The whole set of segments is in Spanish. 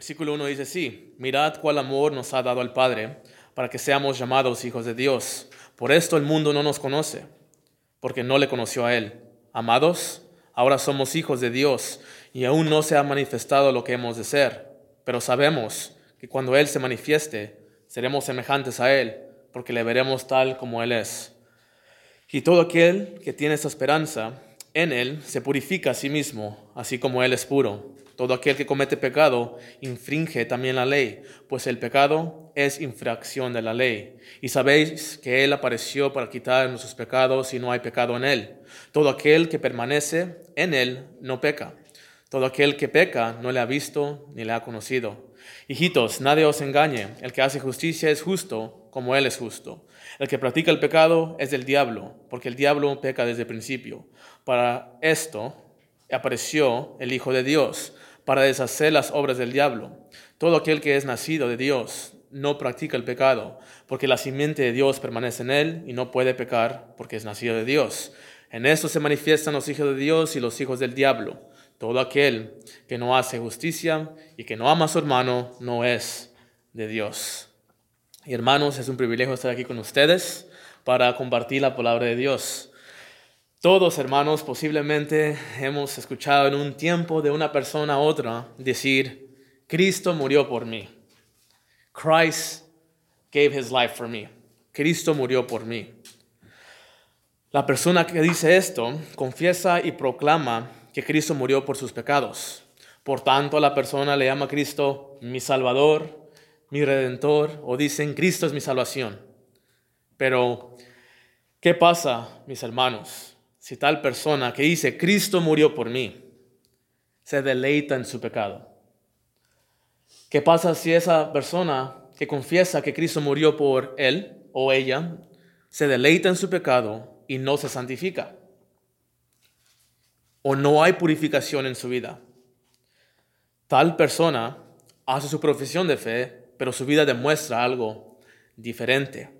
Versículo 1 dice así, mirad cuál amor nos ha dado el Padre para que seamos llamados hijos de Dios. Por esto el mundo no nos conoce, porque no le conoció a Él. Amados, ahora somos hijos de Dios y aún no se ha manifestado lo que hemos de ser, pero sabemos que cuando Él se manifieste, seremos semejantes a Él, porque le veremos tal como Él es. Y todo aquel que tiene esta esperanza en Él se purifica a sí mismo, así como Él es puro. Todo aquel que comete pecado infringe también la ley, pues el pecado es infracción de la ley. Y sabéis que Él apareció para quitar nuestros pecados y no hay pecado en Él. Todo aquel que permanece en Él no peca. Todo aquel que peca no le ha visto ni le ha conocido. Hijitos, nadie os engañe. El que hace justicia es justo como Él es justo. El que practica el pecado es del diablo, porque el diablo peca desde el principio. Para esto apareció el Hijo de Dios para deshacer las obras del diablo. Todo aquel que es nacido de Dios no practica el pecado, porque la simiente de Dios permanece en él y no puede pecar porque es nacido de Dios. En esto se manifiestan los hijos de Dios y los hijos del diablo. Todo aquel que no hace justicia y que no ama a su hermano no es de Dios. Y hermanos, es un privilegio estar aquí con ustedes para compartir la palabra de Dios. Todos, hermanos, posiblemente hemos escuchado en un tiempo de una persona a otra decir, Cristo murió por mí. Christ gave his life for me. Cristo murió por mí. La persona que dice esto confiesa y proclama que Cristo murió por sus pecados. Por tanto, la persona le llama a Cristo mi Salvador, mi Redentor, o dicen Cristo es mi salvación. Pero, ¿qué pasa, mis hermanos? si tal persona que dice, Cristo murió por mí, se deleita en su pecado? ¿Qué pasa si esa persona que confiesa que Cristo murió por él o ella se deleita en su pecado y no se santifica? ¿O no hay purificación en su vida? Tal persona hace su profesión de fe, pero su vida demuestra algo diferente.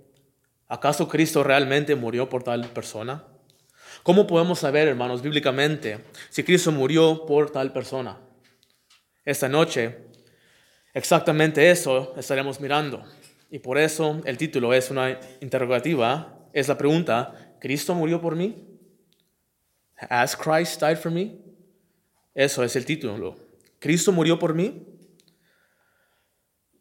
¿Acaso Cristo realmente murió por tal persona? ¿Cómo podemos saber, hermanos, bíblicamente, si Cristo murió por tal persona? Esta noche, exactamente eso estaremos mirando. Y por eso el título es una interrogativa, es la pregunta, ¿Cristo murió por mí? ¿Has Christ died for me? Eso es el título. ¿Cristo murió por mí?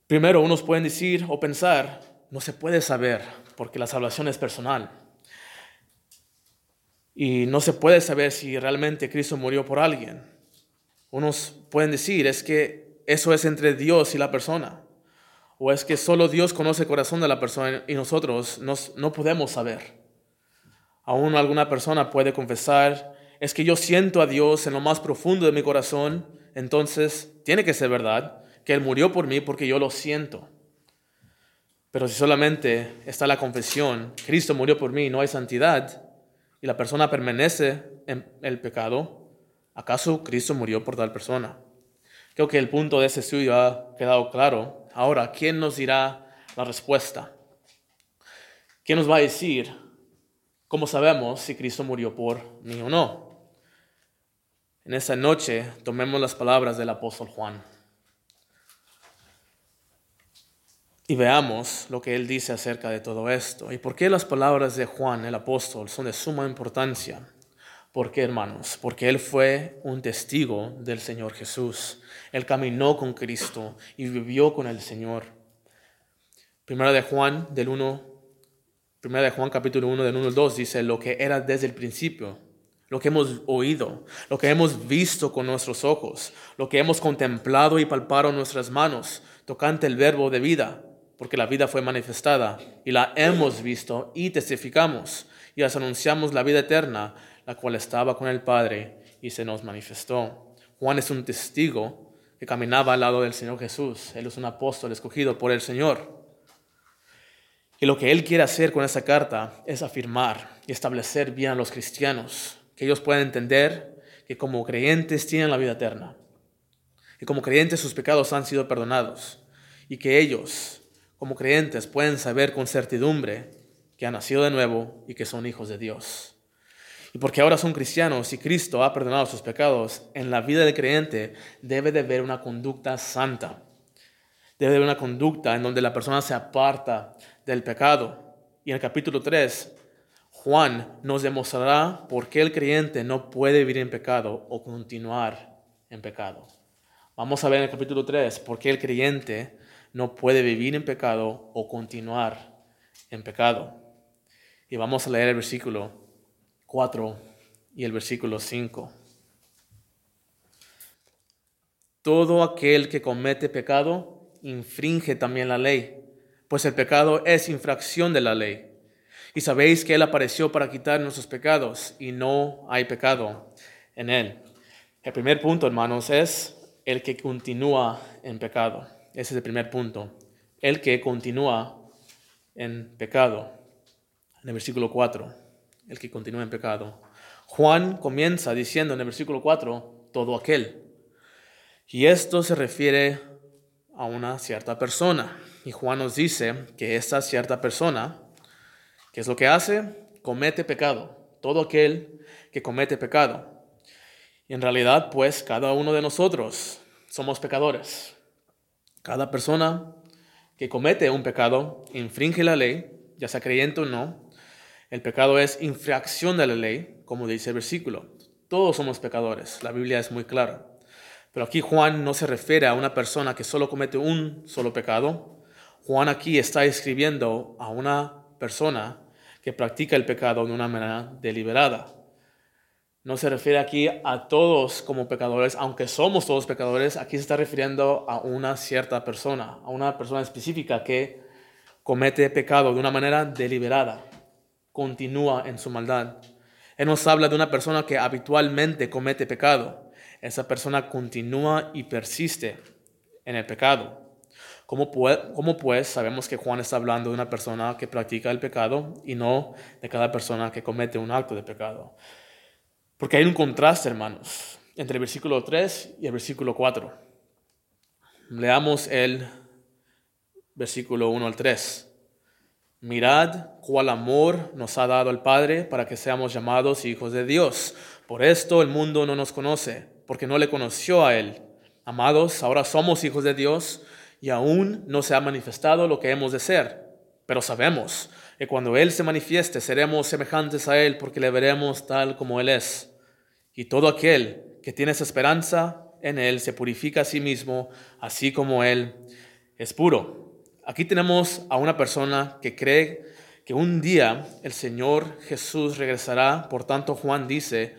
Primero, unos pueden decir o pensar, no se puede saber porque la salvación es personal. Y no se puede saber si realmente Cristo murió por alguien. Unos pueden decir, es que eso es entre Dios y la persona. O es que solo Dios conoce el corazón de la persona y nosotros no podemos saber. Aún alguna persona puede confesar, es que yo siento a Dios en lo más profundo de mi corazón, entonces tiene que ser verdad que Él murió por mí porque yo lo siento. Pero si solamente está la confesión, Cristo murió por mí, no hay santidad, y la persona permanece en el pecado, ¿acaso Cristo murió por tal persona? Creo que el punto de ese estudio ha quedado claro. Ahora, ¿quién nos dirá la respuesta? ¿Quién nos va a decir cómo sabemos si Cristo murió por mí o no? En esta noche tomemos las palabras del apóstol Juan. y veamos lo que él dice acerca de todo esto. ¿Y por qué las palabras de Juan el apóstol son de suma importancia? ¿Por qué, hermanos? Porque él fue un testigo del Señor Jesús. Él caminó con Cristo y vivió con el Señor. Primera de Juan del 1 Primera de Juan capítulo 1 del 1 al 2 dice lo que era desde el principio, lo que hemos oído, lo que hemos visto con nuestros ojos, lo que hemos contemplado y palpado en nuestras manos, tocante el verbo de vida porque la vida fue manifestada y la hemos visto y testificamos y os anunciamos la vida eterna, la cual estaba con el Padre y se nos manifestó. Juan es un testigo que caminaba al lado del Señor Jesús. Él es un apóstol escogido por el Señor. Y lo que él quiere hacer con esa carta es afirmar y establecer bien a los cristianos, que ellos puedan entender que como creyentes tienen la vida eterna, y como creyentes sus pecados han sido perdonados, y que ellos como creyentes, pueden saber con certidumbre que han nacido de nuevo y que son hijos de Dios. Y porque ahora son cristianos y Cristo ha perdonado sus pecados, en la vida del creyente debe de haber una conducta santa. Debe de haber una conducta en donde la persona se aparta del pecado. Y en el capítulo 3, Juan nos demostrará por qué el creyente no puede vivir en pecado o continuar en pecado. Vamos a ver en el capítulo 3 por qué el creyente no puede vivir en pecado o continuar en pecado. Y vamos a leer el versículo 4 y el versículo 5. Todo aquel que comete pecado infringe también la ley, pues el pecado es infracción de la ley. Y sabéis que Él apareció para quitar nuestros pecados y no hay pecado en Él. El primer punto, hermanos, es el que continúa en pecado. Ese es el primer punto. El que continúa en pecado. En el versículo 4, el que continúa en pecado. Juan comienza diciendo en el versículo 4, todo aquel. Y esto se refiere a una cierta persona. Y Juan nos dice que esta cierta persona, ¿qué es lo que hace? Comete pecado. Todo aquel que comete pecado. Y en realidad, pues, cada uno de nosotros somos pecadores. Cada persona que comete un pecado infringe la ley, ya sea creyente o no. El pecado es infracción de la ley, como dice el versículo. Todos somos pecadores, la Biblia es muy clara. Pero aquí Juan no se refiere a una persona que solo comete un solo pecado. Juan aquí está escribiendo a una persona que practica el pecado de una manera deliberada. No se refiere aquí a todos como pecadores, aunque somos todos pecadores, aquí se está refiriendo a una cierta persona, a una persona específica que comete pecado de una manera deliberada, continúa en su maldad. Él nos habla de una persona que habitualmente comete pecado. Esa persona continúa y persiste en el pecado. ¿Cómo, ¿Cómo, pues sabemos que Juan está hablando de una persona que practica el pecado y no de cada persona que comete un acto de pecado? Porque hay un contraste, hermanos, entre el versículo 3 y el versículo 4. Leamos el versículo 1 al 3. Mirad cuál amor nos ha dado el Padre para que seamos llamados hijos de Dios. Por esto el mundo no nos conoce, porque no le conoció a Él. Amados, ahora somos hijos de Dios y aún no se ha manifestado lo que hemos de ser, pero sabemos que cuando Él se manifieste seremos semejantes a Él porque le veremos tal como Él es. Y todo aquel que tiene esa esperanza en Él se purifica a sí mismo, así como Él es puro. Aquí tenemos a una persona que cree que un día el Señor Jesús regresará. Por tanto, Juan dice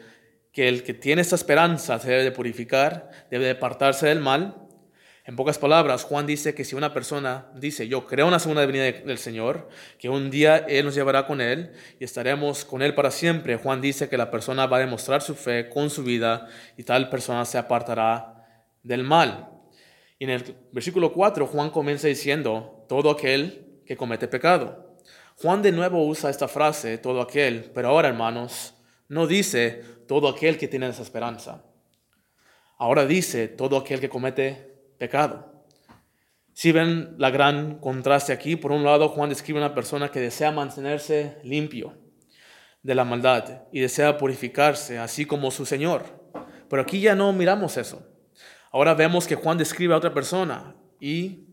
que el que tiene esa esperanza se debe de purificar, debe de apartarse del mal en pocas palabras, Juan dice que si una persona dice, yo creo en la segunda venida del Señor, que un día Él nos llevará con Él y estaremos con Él para siempre, Juan dice que la persona va a demostrar su fe con su vida y tal persona se apartará del mal. Y en el versículo 4, Juan comienza diciendo, todo aquel que comete pecado. Juan de nuevo usa esta frase, todo aquel, pero ahora hermanos, no dice todo aquel que tiene esa esperanza. Ahora dice todo aquel que comete pecado. Si ven la gran contraste aquí, por un lado Juan describe a una persona que desea mantenerse limpio de la maldad y desea purificarse, así como su Señor. Pero aquí ya no miramos eso. Ahora vemos que Juan describe a otra persona y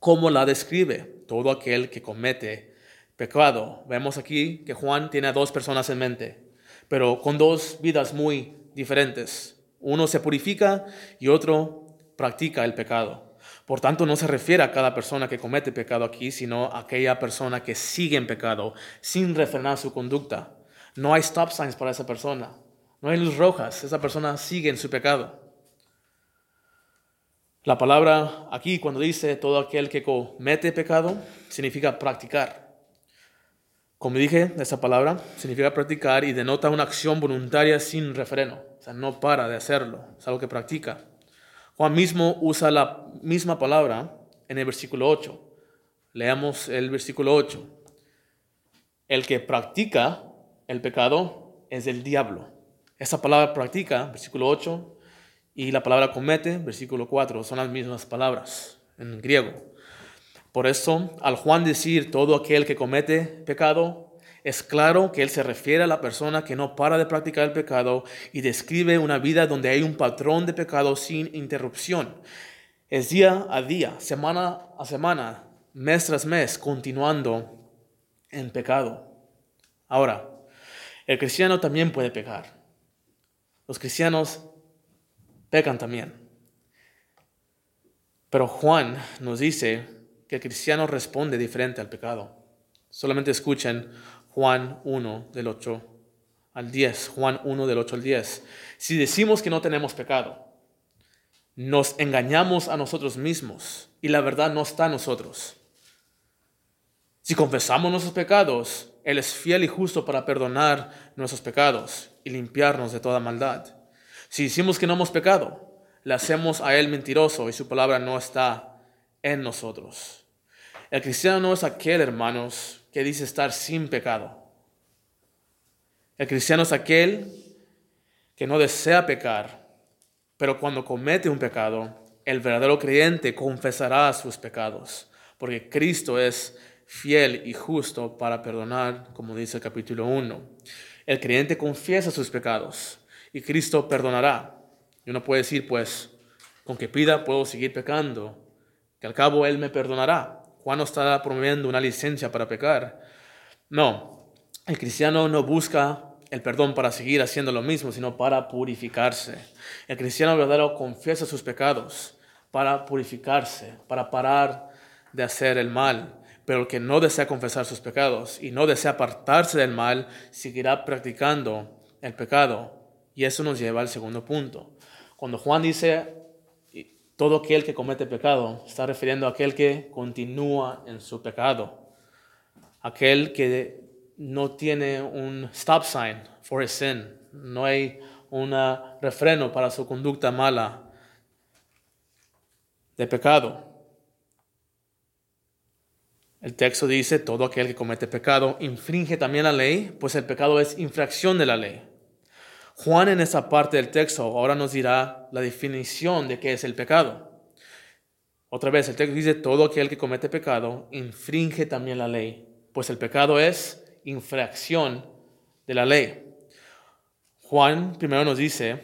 cómo la describe todo aquel que comete pecado. Vemos aquí que Juan tiene a dos personas en mente, pero con dos vidas muy diferentes. Uno se purifica y otro practica el pecado. Por tanto, no se refiere a cada persona que comete pecado aquí, sino a aquella persona que sigue en pecado sin refrenar su conducta. No hay stop signs para esa persona. No hay luz rojas. Esa persona sigue en su pecado. La palabra aquí cuando dice todo aquel que comete pecado significa practicar. Como dije, esa palabra significa practicar y denota una acción voluntaria sin refreno. O sea, no para de hacerlo. Es algo que practica. Juan mismo usa la misma palabra en el versículo 8. Leamos el versículo 8. El que practica el pecado es el diablo. Esa palabra practica, versículo 8, y la palabra comete, versículo 4, son las mismas palabras en griego. Por eso, al Juan decir todo aquel que comete pecado, es claro que él se refiere a la persona que no para de practicar el pecado y describe una vida donde hay un patrón de pecado sin interrupción. Es día a día, semana a semana, mes tras mes, continuando en pecado. Ahora, el cristiano también puede pecar. Los cristianos pecan también. Pero Juan nos dice que el cristiano responde diferente al pecado. Solamente escuchen Juan 1 del 8 al 10. Juan 1 del 8 al 10. Si decimos que no tenemos pecado, nos engañamos a nosotros mismos y la verdad no está en nosotros. Si confesamos nuestros pecados, Él es fiel y justo para perdonar nuestros pecados y limpiarnos de toda maldad. Si decimos que no hemos pecado, le hacemos a Él mentiroso y su palabra no está en nosotros. El cristiano no es aquel, hermanos, que dice estar sin pecado. El cristiano es aquel que no desea pecar, pero cuando comete un pecado, el verdadero creyente confesará sus pecados, porque Cristo es fiel y justo para perdonar, como dice el capítulo 1. El creyente confiesa sus pecados y Cristo perdonará. Y uno puede decir, pues, con que pida puedo seguir pecando, que al cabo Él me perdonará. Juan no está promoviendo una licencia para pecar. No, el cristiano no busca el perdón para seguir haciendo lo mismo, sino para purificarse. El cristiano verdadero confiesa sus pecados para purificarse, para parar de hacer el mal. Pero el que no desea confesar sus pecados y no desea apartarse del mal, seguirá practicando el pecado. Y eso nos lleva al segundo punto. Cuando Juan dice todo aquel que comete pecado, está refiriendo a aquel que continúa en su pecado, aquel que no tiene un stop sign for his sin, no hay un refreno para su conducta mala de pecado. El texto dice, todo aquel que comete pecado infringe también la ley, pues el pecado es infracción de la ley. Juan en esa parte del texto ahora nos dirá la definición de qué es el pecado. Otra vez, el texto dice, todo aquel que comete pecado infringe también la ley, pues el pecado es infracción de la ley. Juan primero nos dice,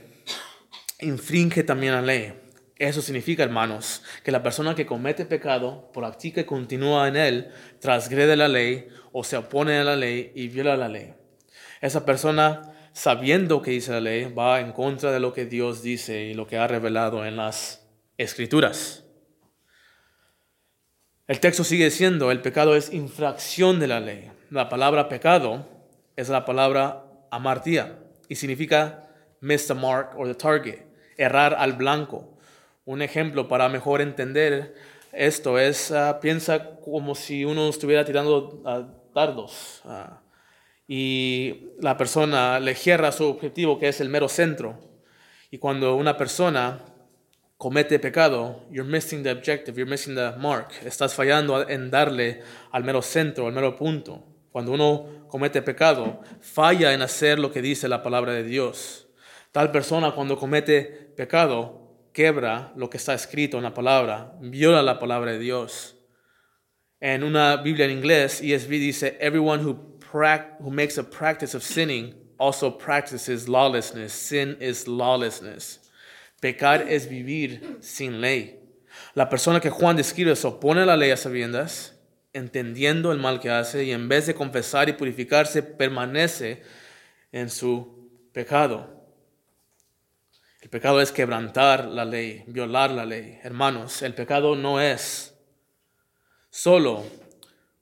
infringe también la ley. Eso significa, hermanos, que la persona que comete pecado, practica y continúa en él, transgrede la ley o se opone a la ley y viola la ley. Esa persona sabiendo que ley, va en contra de lo que Dios dice y lo que ha revelado en las escrituras. El texto sigue diciendo, el pecado es infracción de la ley. La palabra pecado es la palabra amartía y significa miss the mark or the target, errar al blanco. Un ejemplo para mejor entender esto es, ah, piensa como si uno estuviera tirando uh, dardos. Ah, y la persona le cierra su objetivo, que es el mero centro. Y cuando una persona comete pecado, you're missing the objective, you're missing the mark. Estás fallando en darle al mero centro, al mero punto. Cuando uno comete pecado, falla en hacer lo que dice la palabra de Dios. Tal persona cuando comete pecado, quebra lo que está escrito en la palabra, viola la palabra de Dios. En una Biblia en inglés, ESV dice, everyone who who makes a practice of sinning also practices lawlessness. Sin is lawlessness. Pecar es vivir sin ley. La persona que Juan describe se opone a la ley a sabiendas, entendiendo el mal que hace, y en vez de confesar y purificarse, permanece en su pecado. El pecado es quebrantar la ley, violar la ley. Hermanos, el pecado no es solo,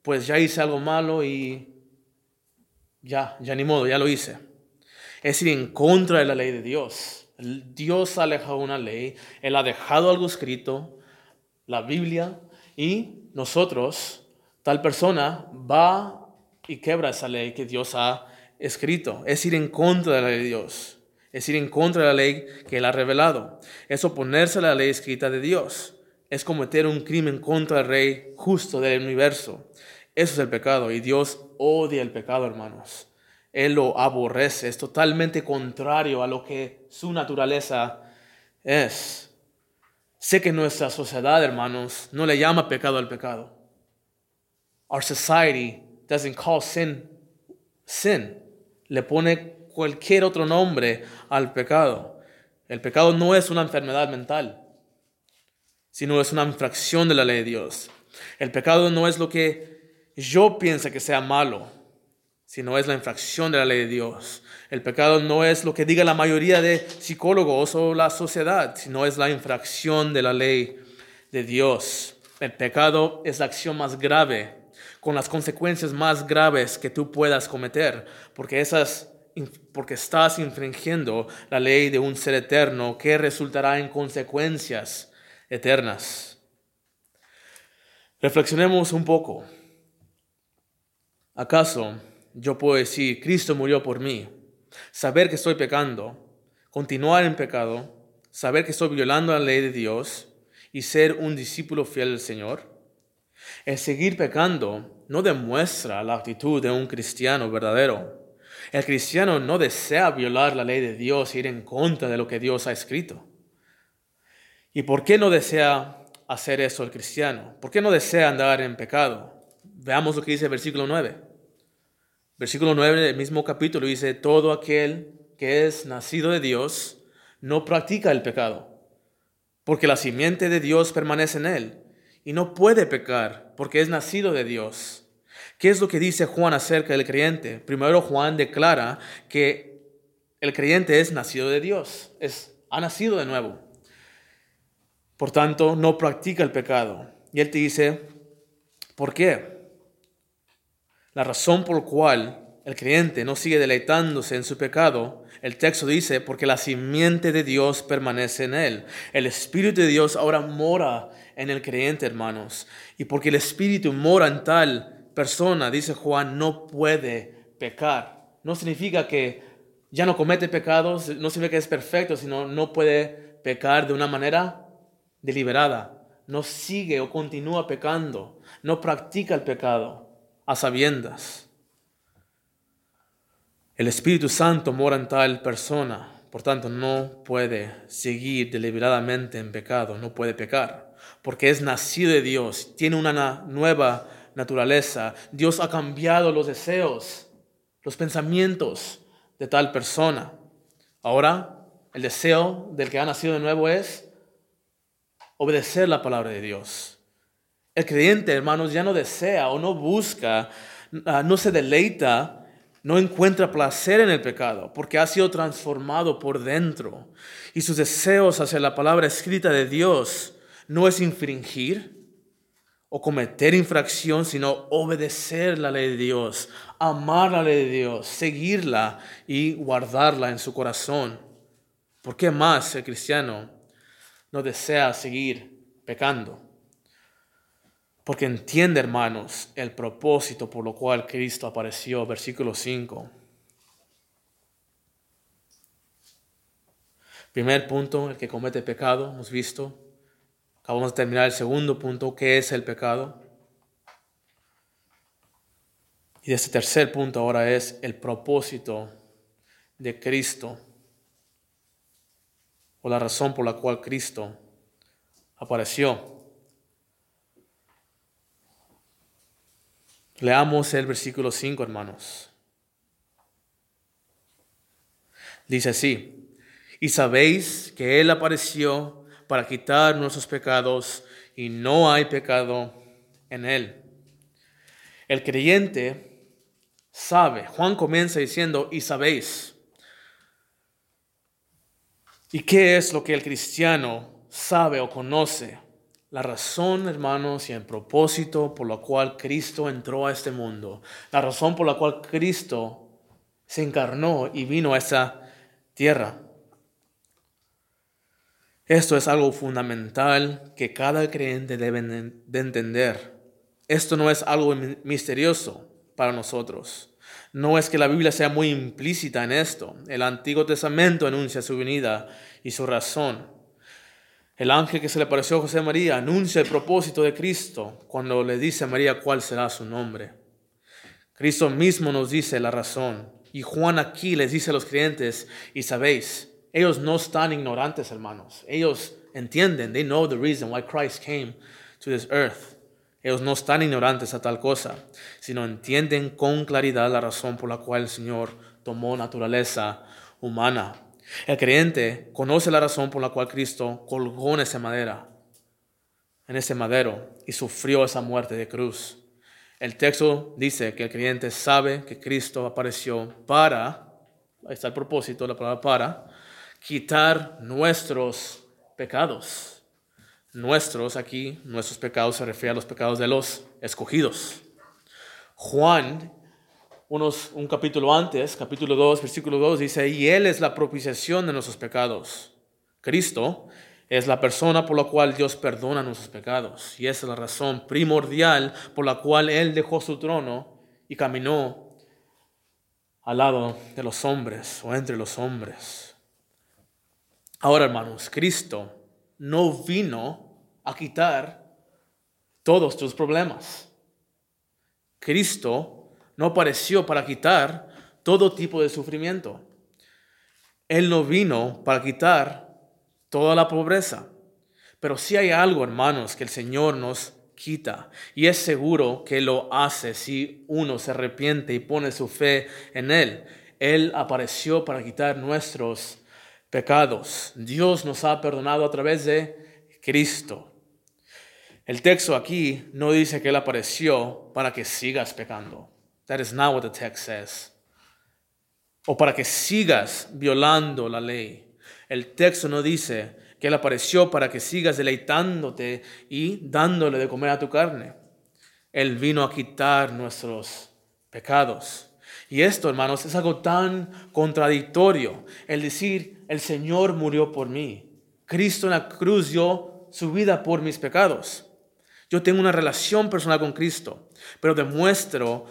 pues ya hice algo malo y ya, ya ni modo, ya lo hice. Es ir en contra de la ley de Dios. Dios ha alejado una ley, Él ha dejado algo escrito, la Biblia, y nosotros, tal persona, va y quebra esa ley que Dios ha escrito. Es ir en contra de la ley de Dios. Es ir en contra de la ley que Él ha revelado. Es oponerse a la ley escrita de Dios. Es cometer un crimen contra el Rey justo del universo. Eso es el pecado y Dios odia el pecado, hermanos. Él lo aborrece, es totalmente contrario a lo que su naturaleza es. Sé que nuestra sociedad, hermanos, no le llama pecado al pecado. our society doesn't call sin sin. Le pone cualquier otro nombre al pecado. El pecado no es una enfermedad mental, sino es una infracción de la ley de Dios. El pecado no es lo que yo pienso que sea malo, sino es la infracción de la ley de Dios. El pecado no es lo que diga la mayoría de psicólogos o la sociedad, sino es la infracción de la ley de Dios. El pecado es la acción más grave, con las consecuencias más graves que tú puedas cometer, porque esas porque estás infringiendo la ley de un ser eterno que resultará en consecuencias eternas. Reflexionemos un poco. ¿Acaso yo puedo decir, Cristo murió por mí? Saber que estoy pecando, continuar en pecado, saber que estoy violando la ley de Dios y ser un discípulo fiel del Señor. El seguir pecando no demuestra la actitud de un cristiano verdadero. El cristiano no desea violar la ley de Dios e ir en contra de lo que Dios ha escrito. ¿Y por qué no desea hacer eso el cristiano? ¿Por qué no desea andar en pecado? Veamos lo que dice el versículo 9. Versículo 9 del mismo capítulo dice, todo aquel que es nacido de Dios no practica el pecado, porque la simiente de Dios permanece en él y no puede pecar porque es nacido de Dios. ¿Qué es lo que dice Juan acerca del creyente? Primero Juan declara que el creyente es nacido de Dios, es, ha nacido de nuevo. Por tanto, no practica el pecado. Y él te dice, ¿por qué? La razón por la cual el creyente no sigue deleitándose en su pecado, el texto dice, porque la simiente de Dios permanece en él. El Espíritu de Dios ahora mora en el creyente, hermanos. Y porque el Espíritu mora en tal persona, dice Juan, no puede pecar. No significa que ya no comete pecados, no significa que es perfecto, sino no puede pecar de una manera deliberada. No sigue o continúa pecando, no practica el pecado a sabiendas. El Espíritu Santo mora en tal persona, por tanto no puede seguir deliberadamente en pecado, no puede pecar, porque es nacido de Dios, tiene una nueva naturaleza. Dios ha cambiado los deseos, los pensamientos de tal persona. Ahora, el deseo del que ha nacido de nuevo es obedecer la palabra de Dios. El creyente, hermanos, ya no desea o no busca, ah, no se deleita, no encuentra placer en el pecado, porque ha sido transformado por dentro. Y sus deseos hacia la palabra escrita de Dios no es infringir, o cometer infracción, sino obedecer la ley de Dios, amar la ley de Dios, seguirla y guardarla en su corazón. ¿Por qué más el cristiano no desea seguir pecando? Porque entiende, hermanos, el propósito por lo cual Cristo apareció, versículo 5. Primer punto, el que comete pecado, hemos visto, Acabamos de terminar el segundo punto, ¿qué es el pecado? Y este tercer punto ahora es el propósito de Cristo, o la razón por la cual Cristo apareció. Leamos el versículo 5, hermanos. Dice así, y sabéis que Él apareció para quitar nuestros pecados y no hay pecado en él. El creyente sabe, Juan comienza diciendo, y sabéis. ¿Y qué es lo que el cristiano sabe o conoce? La razón, hermanos, y el propósito por la cual Cristo entró a este mundo. La razón por la cual Cristo se encarnó y vino a esta tierra. Esto es algo fundamental que cada creyente debe de entender. Esto no es algo misterioso para nosotros. No es que la Biblia sea muy implícita en esto. El Antiguo Testamento anuncia su venida y su razón. El ángel que se le apareció a José María anuncia el propósito de Cristo cuando le dice a María cuál será su nombre. Cristo mismo nos dice la razón. Y Juan aquí les dice a los creyentes, y sabéis, ellos no están ignorantes, hermanos. Ellos entienden. They know the reason why Christ came to this earth. Ellos no están ignorantes a tal cosa, sino entienden con claridad la razón por la cual el Señor tomó naturaleza humana. El creyente conoce la razón por la cual Cristo colgó en esa madera, en ese madero, y sufrió esa muerte de cruz. El texto dice que el creyente sabe que Cristo apareció para, ahí está el propósito, la palabra para, quitar nuestros pecados nuestros aquí, nuestros pecados se refiere a los pecados de los escogidos. Juan, unos, un capítulo antes, capítulo 2, versículo 2, dice, y Él es la propiciación de nuestros pecados. Cristo es la persona por la cual Dios perdona nuestros pecados. Y esa es la razón primordial por la cual Él dejó su trono y caminó al lado de los hombres o entre los hombres. Ahora, hermanos, Cristo no vino a quitar todos tus problemas. Cristo no apareció para quitar todo tipo de sufrimiento. Él no vino para quitar toda la pobreza. Pero si hay algo, hermanos, que el Señor nos quita. Y es seguro que lo hace si uno se arrepiente y pone su fe en Él. Él apareció para quitar nuestros pecados. Dios nos ha perdonado a través de Cristo. El texto aquí no dice que Él apareció para que sigas pecando. That is not what the text says. O para que sigas violando la ley. El texto no dice que Él apareció para que sigas deleitándote y dándole de comer a tu carne. Él vino a quitar nuestros pecados. Y esto, hermanos, es algo tan contradictorio. El decir, el Señor murió por mí. Cristo en la cruz dio su vida por mis pecados. Yo tengo una relación personal con Cristo, pero demuestro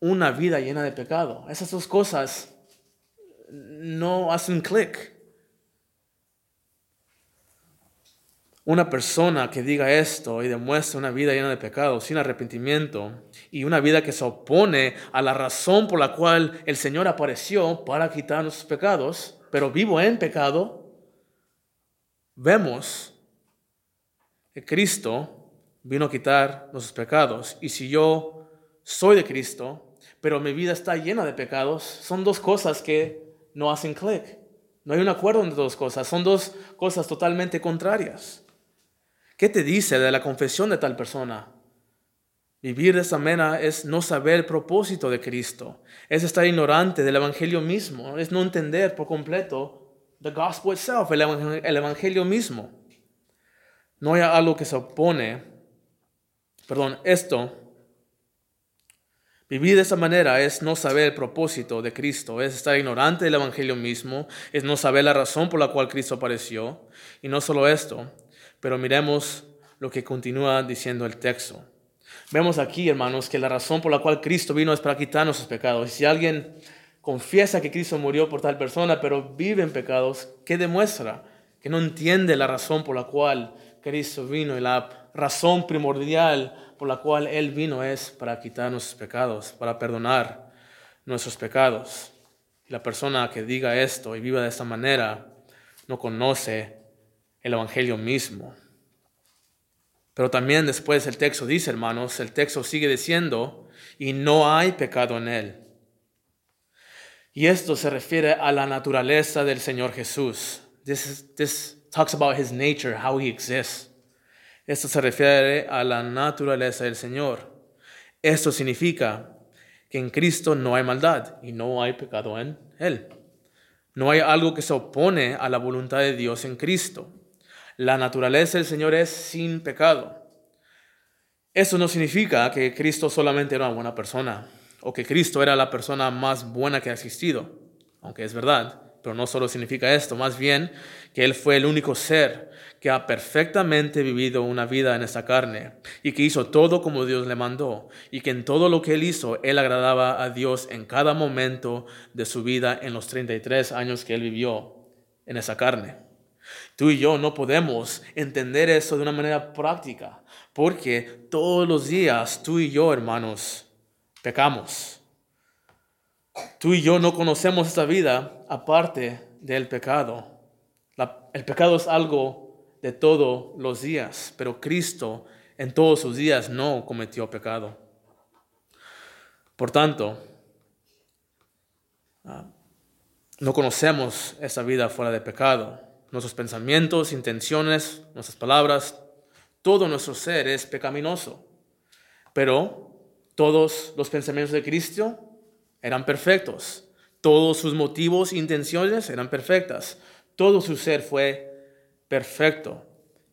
una vida llena de pecado. Esas dos cosas no hacen clic. Una persona que diga esto y demuestra una vida llena de pecado, sin arrepentimiento, y una vida que se opone a la razón por la cual el Señor apareció para quitar nuestros pecados, pero vivo en pecado, vemos que Cristo vino a quitar nuestros pecados. Y si yo soy de Cristo, pero mi vida está llena de pecados, son dos cosas que no hacen clic. No hay un acuerdo entre dos cosas, son dos cosas totalmente contrarias. ¿Qué te dice de la confesión de tal persona? Vivir de esa manera es no saber el propósito de Cristo, es estar ignorante del Evangelio mismo, es no entender por completo the gospel el, Evangelio mismo. No hay algo que se opone, perdón, esto, vivir de esa manera es no saber el propósito de Cristo, es estar ignorante del Evangelio mismo, es no saber la razón por la cual Cristo apareció, y no solo esto, pero miremos lo que continúa diciendo el texto. Vemos aquí, hermanos, que la razón por la cual Cristo vino es para quitar nuestros pecados. Y si alguien confiesa que Cristo murió por tal persona, pero vive en pecados, ¿qué demuestra? Que no entiende la razón por la cual Cristo vino. Y la razón primordial por la cual Él vino es para quitar nuestros pecados, para perdonar nuestros pecados. Y la persona que diga esto y viva de esta manera no conoce el Evangelio mismo. Pero también después el texto dice, hermanos, el texto sigue diciendo, y no hay pecado en él. Y esto se refiere a la naturaleza del Señor Jesús. This, this talks about his nature, how he exists. Esto se refiere a la naturaleza del Señor. Esto significa que en Cristo no hay maldad y no hay pecado en Él. No hay algo que se opone a la voluntad de Dios en Cristo. La naturaleza del Señor es sin pecado. Eso no significa que Cristo solamente era una buena persona o que Cristo era la persona más buena que ha existido, aunque es verdad, pero no solo significa esto, más bien que Él fue el único ser que ha perfectamente vivido una vida en esta carne y que hizo todo como Dios le mandó y que en todo lo que Él hizo, Él agradaba a Dios en cada momento de su vida en los 33 años que Él vivió en esa carne. Tú y yo no podemos entender eso de una manera práctica, porque todos los días tú y yo, hermanos, pecamos. Tú y yo no conocemos esta vida aparte del pecado. el pecado es algo de todos los días, pero Cristo en todos sus días no cometió pecado. Por tanto, ah, no conocemos esa vida fuera de pecado. Nuestros pensamientos, intenciones, nuestras palabras, todo nuestro ser es pecaminoso. Pero todos los pensamientos de Cristo eran perfectos. Todos sus motivos e intenciones eran perfectas. Todo su ser fue perfecto.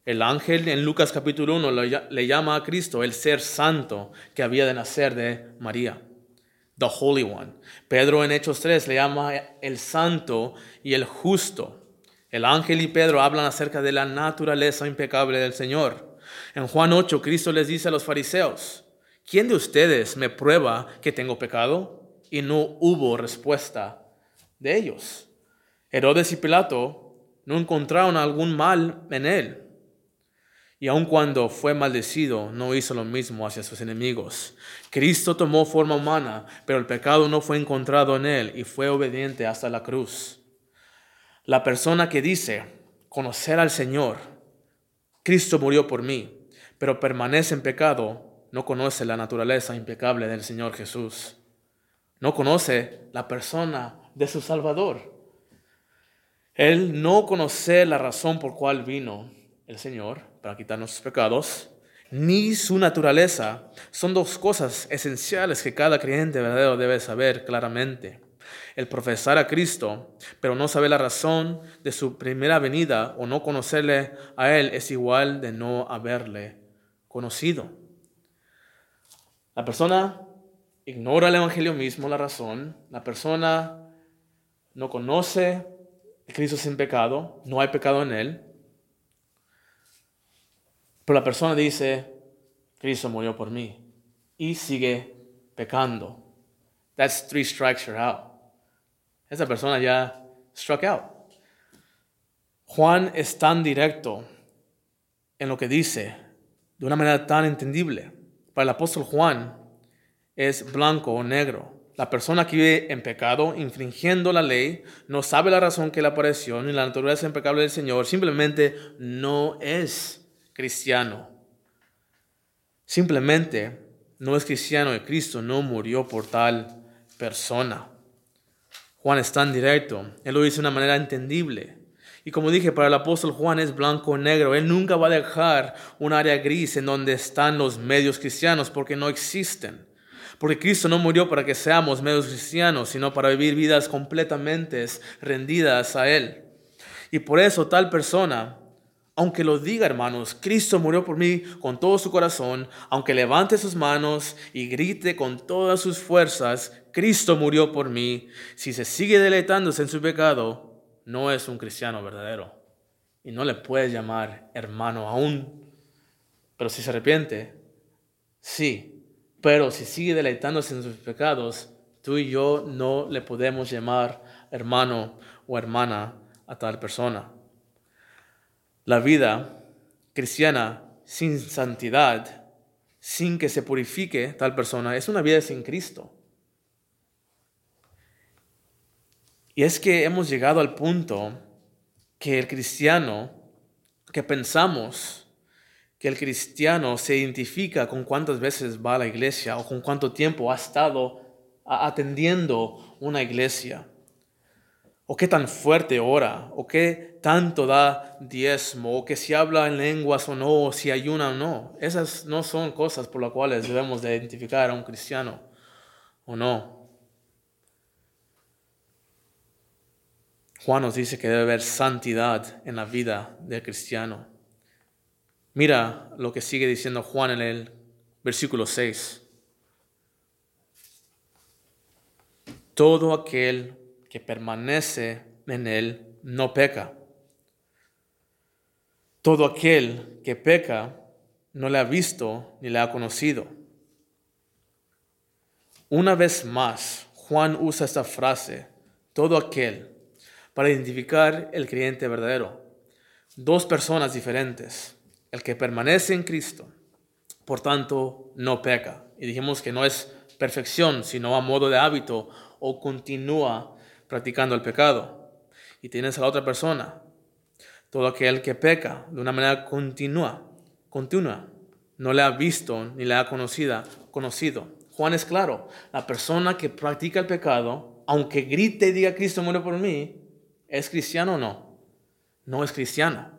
El ángel en Lucas capítulo 1 le llama a Cristo el ser santo que había de nacer de María, the Holy One. Pedro en Hechos 3 le llama el santo y el justo. El ángel y Pedro hablan acerca de la naturaleza impecable del Señor. En Juan 8, Cristo les dice a los fariseos, ¿quién de ustedes me prueba que tengo pecado? Y no hubo respuesta de ellos. Herodes y Pilato no encontraron algún mal en él. Y aun cuando fue maldecido, no hizo lo mismo hacia sus enemigos. Cristo tomó forma humana, pero el pecado no fue encontrado en él y fue obediente hasta la cruz. La persona que dice conocer al Señor, Cristo murió por mí, pero permanece en pecado, no conoce la naturaleza impecable del Señor Jesús no conoce la persona de su Salvador. Él no conoce la razón por cual vino el Señor para quitar nuestros pecados, ni su naturaleza. Son dos cosas esenciales que cada creyente verdadero debe saber claramente. El profesar a Cristo, pero no saber la razón de su primera venida o no conocerle a Él es igual de no haberle conocido. La persona ignora el Evangelio mismo, la razón, la persona no conoce a Cristo sin pecado, no hay pecado en él, pero la persona dice, Cristo murió por mí y sigue pecando. That's three strikes you're out. Esa persona ya struck out. Juan es tan directo en lo que dice, de una manera tan entendible. Para el apóstol Juan, es blanco o negro. La persona que vive en pecado, infringiendo la ley, no sabe la razón que le apareció ni la naturaleza impecable del Señor, simplemente no es cristiano. Simplemente no es cristiano y Cristo no murió por tal persona. Juan es tan directo, él lo dice de una manera entendible. Y como dije, para el apóstol Juan es blanco o negro. Él nunca va a dejar un área gris en donde están los medios cristianos porque no existen. Porque Cristo no murió para que seamos medios cristianos, sino para vivir vidas completamente rendidas a Él. Y por eso tal persona, aunque lo diga hermanos, Cristo murió por mí con todo su corazón, aunque levante sus manos y grite con todas sus fuerzas, Cristo murió por mí, si se sigue deleitándose en su pecado, no es un cristiano verdadero. Y no le puedes llamar hermano aún. Pero si se arrepiente, sí, pero si sigue deleitándose en sus pecados, tú y yo no le podemos llamar hermano o hermana a tal persona. La vida cristiana sin santidad, sin que se purifique tal persona, es una vida sin Cristo. Y es que hemos llegado al punto que el cristiano, que pensamos que el cristiano se identifica con cuántas veces va a la iglesia o con cuánto tiempo ha estado atendiendo una iglesia. O qué tan fuerte ora, o qué tanto da diezmo, o que si habla en lenguas o no, o si ayuna o no. Esas no son cosas por las cuales debemos de identificar a un cristiano o no. Juan nos dice que debe haber santidad en la vida del cristiano. Mira lo que sigue diciendo Juan en el versículo 6. Todo aquel que permanece en él no peca. Todo aquel que peca no le ha visto ni le ha conocido. Una vez más, Juan usa esta frase, todo aquel, para identificar el creyente verdadero. Dos personas diferentes. El que permanece en Cristo, por tanto, no peca. Y dijimos que no es perfección, sino a modo de hábito o continúa practicando el pecado. Y tienes a la otra persona, todo aquel que peca de una manera continua, continua, no le ha visto ni le ha conocido. conocido. Juan es claro, la persona que practica el pecado, aunque grite y diga Cristo muere por mí, ¿es cristiano o no? No es cristiano.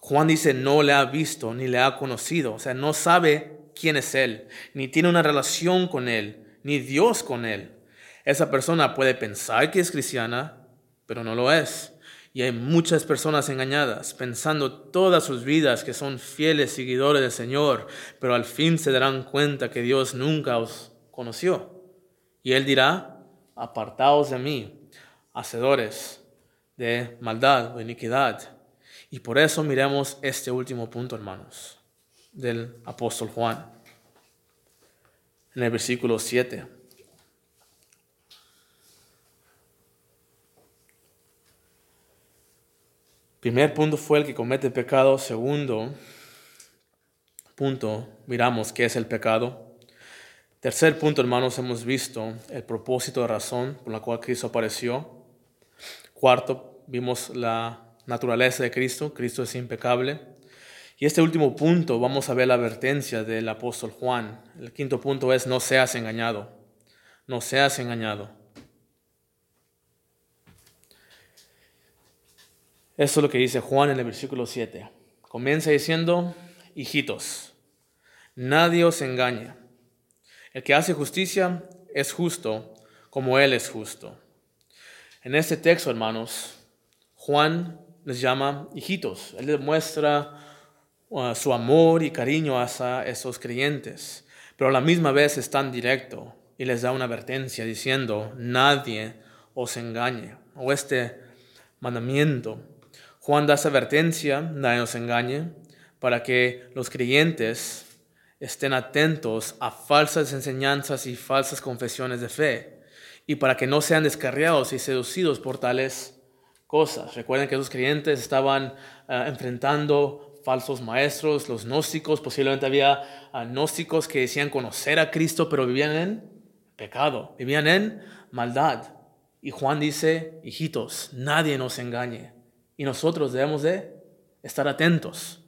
Juan dice no le ha visto ni le ha conocido, o sea, no sabe quién es Él, ni tiene una relación con Él, ni Dios con Él. Esa persona puede pensar que es cristiana, pero no lo es. Y hay muchas personas engañadas, pensando todas sus vidas que son fieles seguidores del Señor, pero al fin se darán cuenta que Dios nunca os conoció. Y Él dirá, apartaos de mí, hacedores de maldad o iniquidad. Y por eso miremos este último punto, hermanos, del apóstol Juan, en el versículo 7. Primer punto fue el que comete pecado. Segundo punto, miramos qué es el pecado. Tercer punto, hermanos, hemos visto el propósito de razón por la cual Cristo apareció. Cuarto, vimos la naturaleza de Cristo. Cristo es impecable. Y este último punto, vamos a ver la advertencia del apóstol Juan. El quinto punto es, no seas engañado. No seas engañado. Eso es lo que dice Juan en el versículo 7. Comienza diciendo, hijitos, nadie os engañe. El que hace justicia es justo como Él es justo. En este texto, hermanos, Juan les llama hijitos. Él demuestra uh, su amor y cariño hacia esos creyentes, pero a la misma vez es tan directo y les da una advertencia diciendo, nadie os engañe. O este mandamiento Juan da esa advertencia, nadie nos engañe, para que los creyentes estén atentos a falsas enseñanzas y falsas confesiones de fe, y para que no sean descarriados y seducidos por tales cosas. Recuerden que esos creyentes estaban ah, enfrentando falsos maestros, los gnósticos, posiblemente había ah, gnósticos que decían conocer a Cristo, pero vivían en pecado, vivían en maldad. Y Juan dice, hijitos, nadie nos engañe y nosotros debemos de estar atentos.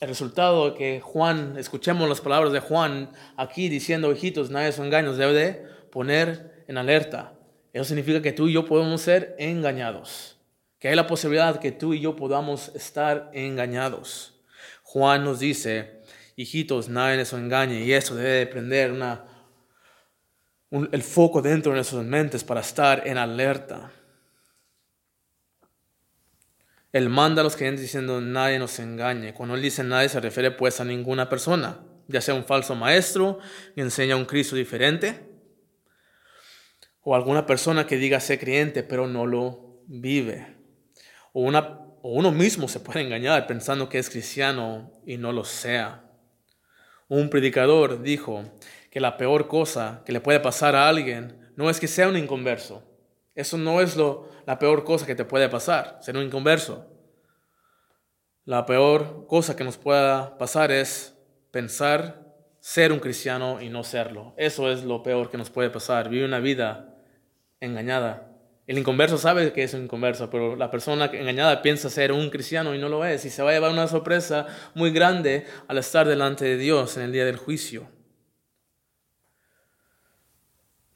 El resultado que Juan, escuchemos las palabras de Juan aquí diciendo, hijitos, nadie son engaños, debe de poner en alerta. Eso significa que tú y yo podemos ser engañados, que hay la posibilidad que tú y yo podamos estar engañados. Juan nos dice, hijitos, nadie nos engañe, y eso debe de prender el foco dentro de nuestras mentes para estar en alerta. Él manda a los creyentes diciendo nadie nos engañe. Cuando él dice nadie se refiere pues a ninguna persona, ya sea un falso maestro que enseña un Cristo diferente, o alguna persona que diga ser creyente pero no lo vive, o, una, o uno mismo se puede engañar pensando que es cristiano y no lo sea. Un predicador dijo que la peor cosa que le puede pasar a alguien no es que sea un inconverso, eso no es lo, la peor cosa que te puede pasar, ser un inconverso. La peor cosa que nos pueda pasar es pensar ser un cristiano y no serlo. Eso es lo peor que nos puede pasar. Vive una vida engañada. El inconverso sabe que es un inconverso, pero la persona engañada piensa ser un cristiano y no lo es. Y se va a llevar una sorpresa muy grande al estar delante de Dios en el día del juicio.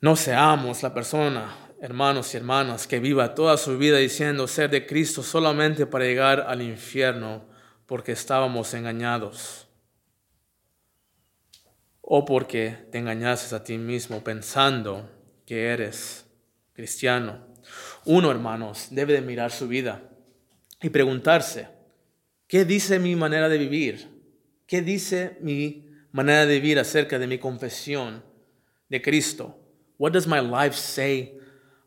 No seamos la persona hermanos y hermanas, que viva toda su vida diciendo ser de Cristo solamente para llegar al infierno porque estábamos engañados. O porque te engañases a ti mismo pensando que eres cristiano. Uno, hermanos, debe de mirar su vida y preguntarse, ¿qué dice mi manera de vivir? ¿Qué dice mi manera de vivir acerca de mi confesión de Cristo? What does my life say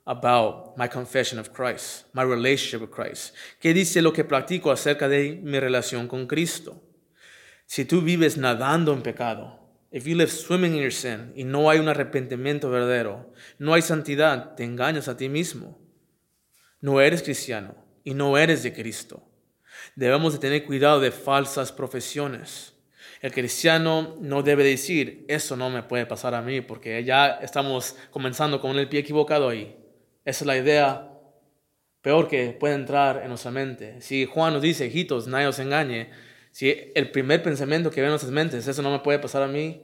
about my confession of Christ, my relationship with Christ? ¿Qué dice lo que practico acerca de mi relación con Cristo? Si tú vives nadando en pecado, if you live swimming in your sin y no hay un arrepentimiento verdadero, no hay santidad, te engañas a ti mismo. No eres cristiano y no eres de Cristo. Debemos de tener cuidado de falsas profesiones. El cristiano no debe decir, eso no me puede pasar a mí, porque ya estamos comenzando con el pie equivocado ahí. Esa es la idea peor que puede entrar en nuestra mente. Si Juan nos dice, hijitos, nadie os engañe, Si el primer pensamiento que ve en nuestras mentes, eso no me puede pasar a mí,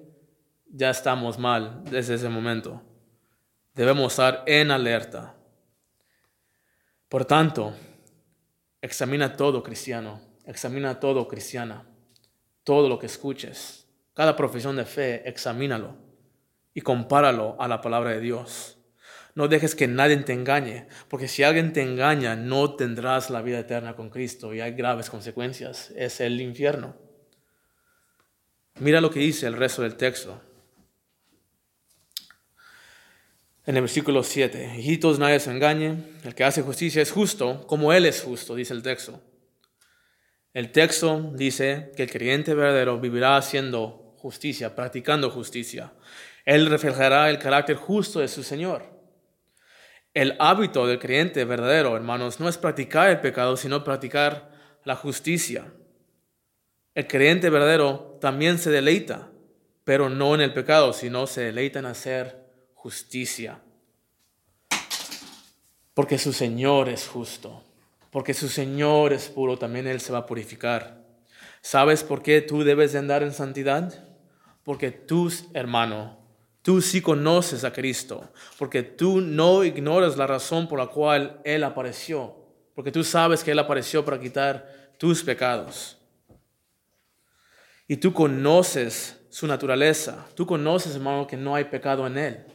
ya estamos mal desde ese momento. Debemos estar en alerta. Por tanto, examina todo cristiano, examina todo cristiana, todo lo que escuches, cada profesión de fe, examínalo y compáralo a la palabra de Dios. No dejes que nadie te engañe, porque si alguien te engaña, no tendrás la vida eterna con Cristo y hay graves consecuencias. Es el infierno. Mira lo que dice el resto del texto. En el versículo 7, hijitos, nadie se engañe, el que hace justicia es justo, como Él es justo, dice el texto. El texto dice que el creyente verdadero vivirá haciendo justicia, practicando justicia. Él reflejará el carácter justo de su Señor. El hábito del creyente verdadero, hermanos, no es practicar el pecado, sino practicar la justicia. El creyente verdadero también se deleita, pero no en el pecado, sino se deleita en hacer justicia. Porque su Señor es justo, porque su Señor es puro, también Él se va a purificar. ¿Sabes por qué tú debes de andar en santidad? Porque tú, hermano, Tú sí conoces a Cristo, porque tú no ignoras la razón por la cual Él apareció, porque tú sabes que Él apareció para quitar tus pecados. Y tú conoces su naturaleza, tú conoces, hermano, que no hay pecado en Él.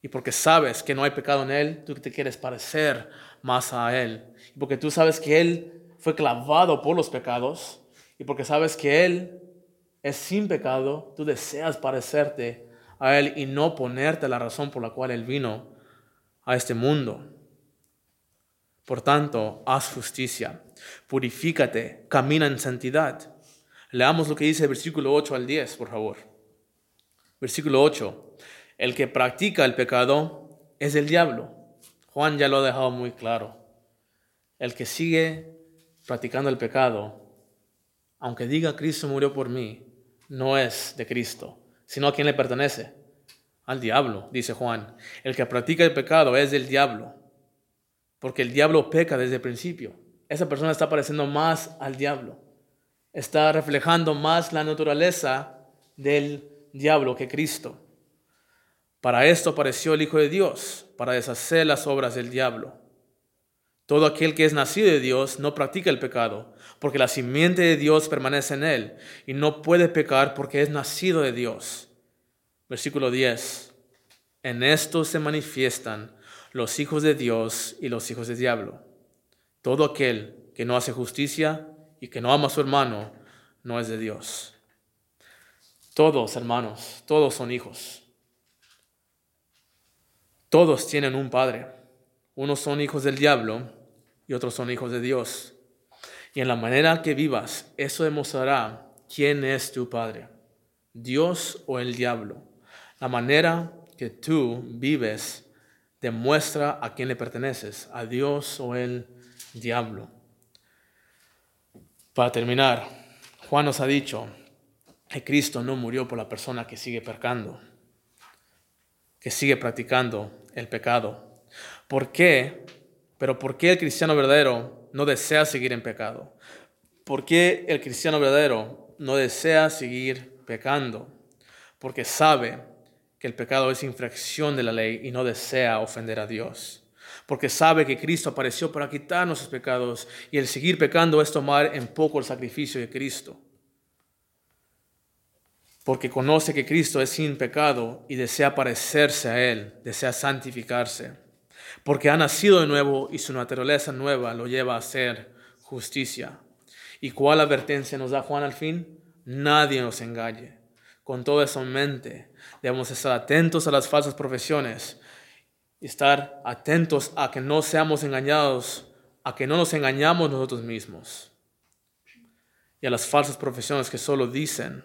Y porque sabes que no hay pecado en Él, tú te quieres parecer más a Él. Y porque tú sabes que Él fue clavado por los pecados, y porque sabes que Él es sin pecado, tú deseas parecerte a Él y no ponerte la razón por la cual Él vino a este mundo. Por tanto, haz justicia, purifícate, camina en santidad. Leamos lo que dice el versículo 8 al 10, por favor. Versículo 8. El que practica el pecado es el diablo. Juan ya lo ha dejado muy claro. El que sigue practicando el pecado, aunque diga Cristo murió por mí, no es de Cristo sino a quién le pertenece. Al diablo, dice Juan. El que practica el pecado es del diablo, porque el diablo peca desde el principio. Esa persona está pareciendo más al diablo. Está reflejando más la naturaleza del diablo que Cristo. Para esto apareció el Hijo de Dios, para deshacer las obras del diablo. Todo aquel que es nacido de Dios no practica el pecado, porque la simiente de Dios permanece en él y no puede pecar porque es nacido de Dios. Versículo 10. En esto se manifiestan los hijos de Dios y los hijos del diablo. Todo aquel que no hace justicia y que no ama a su hermano no es de Dios. Todos, hermanos, todos son hijos. Todos tienen un padre. Unos son hijos del diablo y otros son hijos de Dios. Y en la manera que vivas, eso demostrará quién es tu Padre, Dios o el diablo. La manera que tú vives demuestra a quién le perteneces, a Dios o el diablo. Para terminar, Juan nos ha dicho que Cristo no murió por la persona que sigue pecando, que sigue practicando el pecado. ¿Por qué? Pero ¿por qué el cristiano verdadero no desea seguir en pecado? ¿Por qué el cristiano verdadero no desea seguir pecando? Porque sabe que el pecado es infracción de la ley y no desea ofender a Dios. Porque sabe que Cristo apareció para quitar nuestros pecados y el seguir pecando es tomar en poco el sacrificio de Cristo. Porque conoce que Cristo es sin pecado y desea parecerse a Él, desea santificarse porque ha nacido de nuevo y su naturaleza nueva lo lleva a hacer justicia. ¿Y cuál advertencia nos da Juan al fin? Nadie nos engañe. Con todo eso en mente, debemos estar atentos a las falsas profesiones y estar atentos a que no seamos engañados, a que no nos engañamos nosotros mismos y a las falsas profesiones que solo dicen,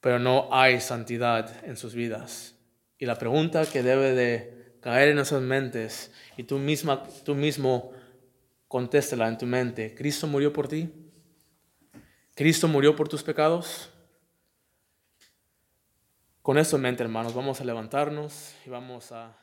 pero no hay santidad en sus vidas. Y la pregunta que debe de caer en esas mentes y tú, misma, tú mismo contéstela en tu mente. ¿Cristo murió por ti? ¿Cristo murió por tus pecados? Con eso en mente, hermanos, vamos a levantarnos y vamos a...